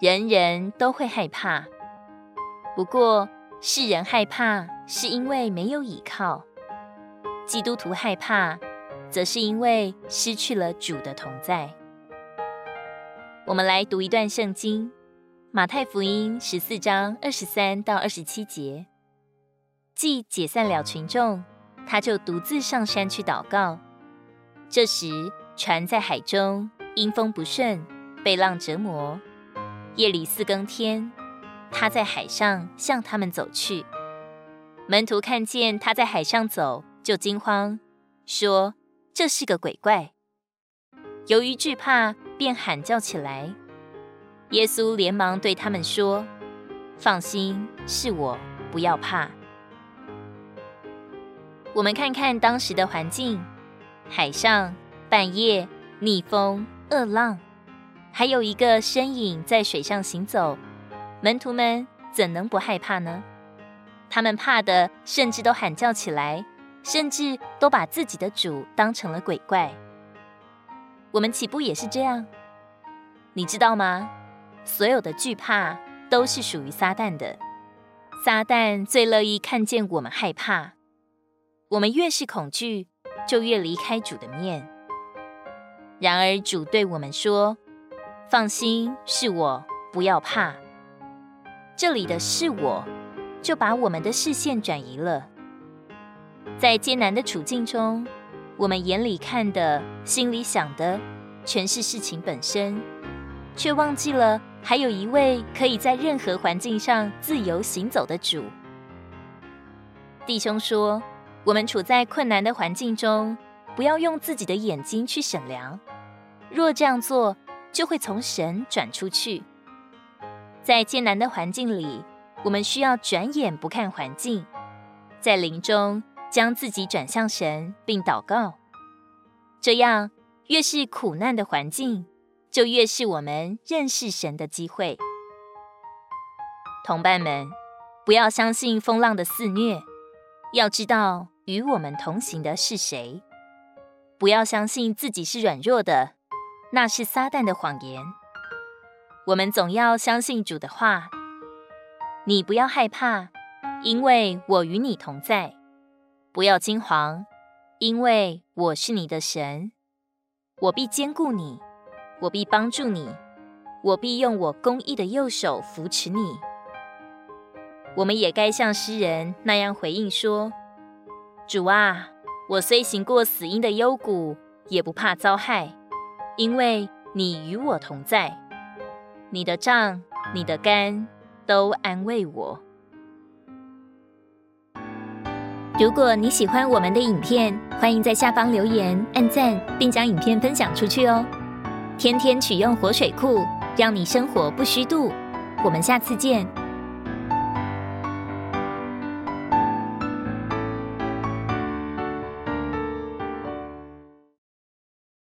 人人都会害怕。不过，世人害怕是因为没有依靠；基督徒害怕，则是因为失去了主的同在。我们来读一段圣经，《马太福音》十四章二十三到二十七节。既解散了群众，他就独自上山去祷告。这时，船在海中，因风不顺，被浪折磨。夜里四更天，他在海上向他们走去。门徒看见他在海上走，就惊慌，说：“这是个鬼怪。”由于惧怕，便喊叫起来。耶稣连忙对他们说：“放心，是我，不要怕。”我们看看当时的环境：海上半夜逆风恶浪，还有一个身影在水上行走，门徒们怎能不害怕呢？他们怕的甚至都喊叫起来，甚至都把自己的主当成了鬼怪。我们岂不也是这样？你知道吗？所有的惧怕都是属于撒旦的。撒旦最乐意看见我们害怕。我们越是恐惧，就越离开主的面。然而主对我们说：“放心，是我，不要怕。”这里的是我，就把我们的视线转移了。在艰难的处境中，我们眼里看的、心里想的，全是事情本身，却忘记了还有一位可以在任何环境上自由行走的主。弟兄说。我们处在困难的环境中，不要用自己的眼睛去审量。若这样做，就会从神转出去。在艰难的环境里，我们需要转眼不看环境，在灵中将自己转向神，并祷告。这样，越是苦难的环境，就越是我们认识神的机会。同伴们，不要相信风浪的肆虐。要知道与我们同行的是谁，不要相信自己是软弱的，那是撒旦的谎言。我们总要相信主的话。你不要害怕，因为我与你同在；不要惊惶，因为我是你的神。我必坚固你，我必帮助你，我必用我公义的右手扶持你。我们也该像诗人那样回应说：“主啊，我虽行过死荫的幽谷，也不怕遭害，因为你与我同在。你的杖、你的竿都安慰我。”如果你喜欢我们的影片，欢迎在下方留言、按赞，并将影片分享出去哦。天天取用活水库，让你生活不虚度。我们下次见。